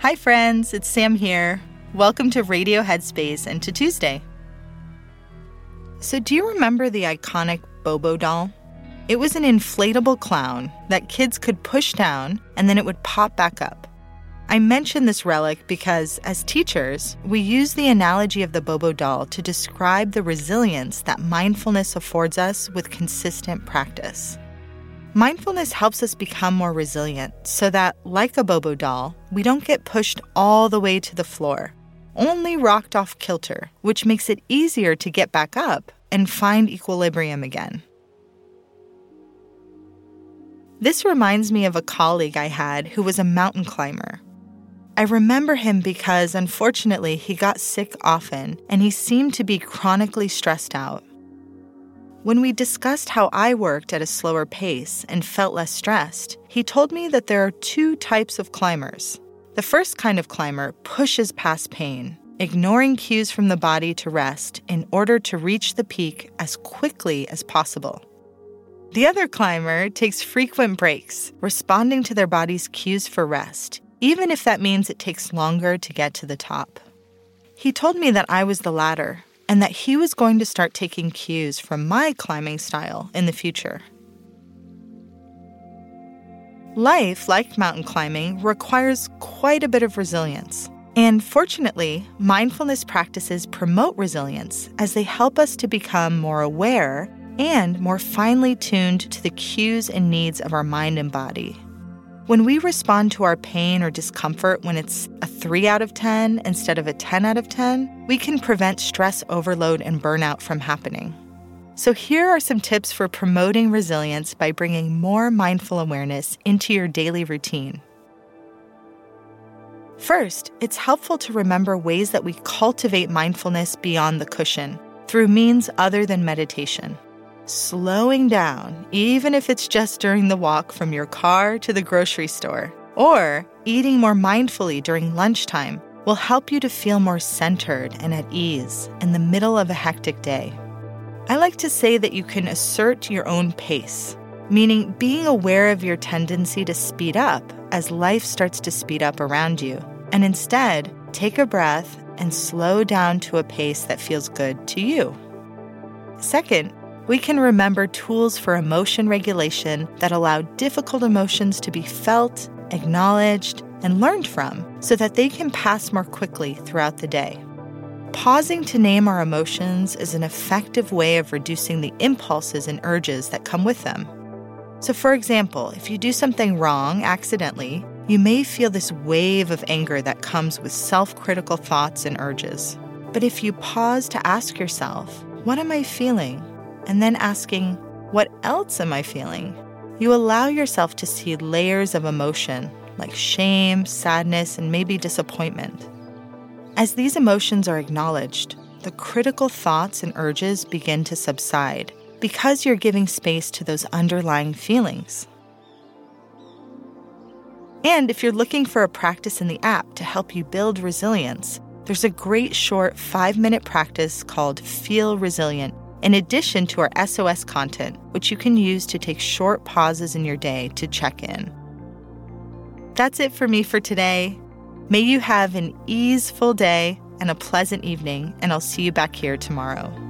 Hi, friends, it's Sam here. Welcome to Radio Headspace and to Tuesday. So, do you remember the iconic Bobo doll? It was an inflatable clown that kids could push down and then it would pop back up. I mention this relic because, as teachers, we use the analogy of the Bobo doll to describe the resilience that mindfulness affords us with consistent practice. Mindfulness helps us become more resilient so that, like a Bobo doll, we don't get pushed all the way to the floor, only rocked off kilter, which makes it easier to get back up and find equilibrium again. This reminds me of a colleague I had who was a mountain climber. I remember him because, unfortunately, he got sick often and he seemed to be chronically stressed out. When we discussed how I worked at a slower pace and felt less stressed, he told me that there are two types of climbers. The first kind of climber pushes past pain, ignoring cues from the body to rest in order to reach the peak as quickly as possible. The other climber takes frequent breaks, responding to their body's cues for rest, even if that means it takes longer to get to the top. He told me that I was the latter and that he was going to start taking cues from my climbing style in the future. Life, like mountain climbing, requires quite a bit of resilience. And fortunately, mindfulness practices promote resilience as they help us to become more aware and more finely tuned to the cues and needs of our mind and body. When we respond to our pain or discomfort when it's a 3 out of 10 instead of a 10 out of 10, we can prevent stress overload and burnout from happening. So, here are some tips for promoting resilience by bringing more mindful awareness into your daily routine. First, it's helpful to remember ways that we cultivate mindfulness beyond the cushion through means other than meditation slowing down, even if it's just during the walk from your car to the grocery store, or eating more mindfully during lunchtime will help you to feel more centered and at ease in the middle of a hectic day. I like to say that you can assert your own pace, meaning being aware of your tendency to speed up as life starts to speed up around you, and instead take a breath and slow down to a pace that feels good to you. Second, we can remember tools for emotion regulation that allow difficult emotions to be felt, acknowledged, and learned from so that they can pass more quickly throughout the day. Pausing to name our emotions is an effective way of reducing the impulses and urges that come with them. So, for example, if you do something wrong accidentally, you may feel this wave of anger that comes with self critical thoughts and urges. But if you pause to ask yourself, What am I feeling? And then asking, What else am I feeling? You allow yourself to see layers of emotion like shame, sadness, and maybe disappointment. As these emotions are acknowledged, the critical thoughts and urges begin to subside because you're giving space to those underlying feelings. And if you're looking for a practice in the app to help you build resilience, there's a great short five minute practice called Feel Resilient in addition to our SOS content, which you can use to take short pauses in your day to check in. That's it for me for today. May you have an easeful day and a pleasant evening, and I'll see you back here tomorrow.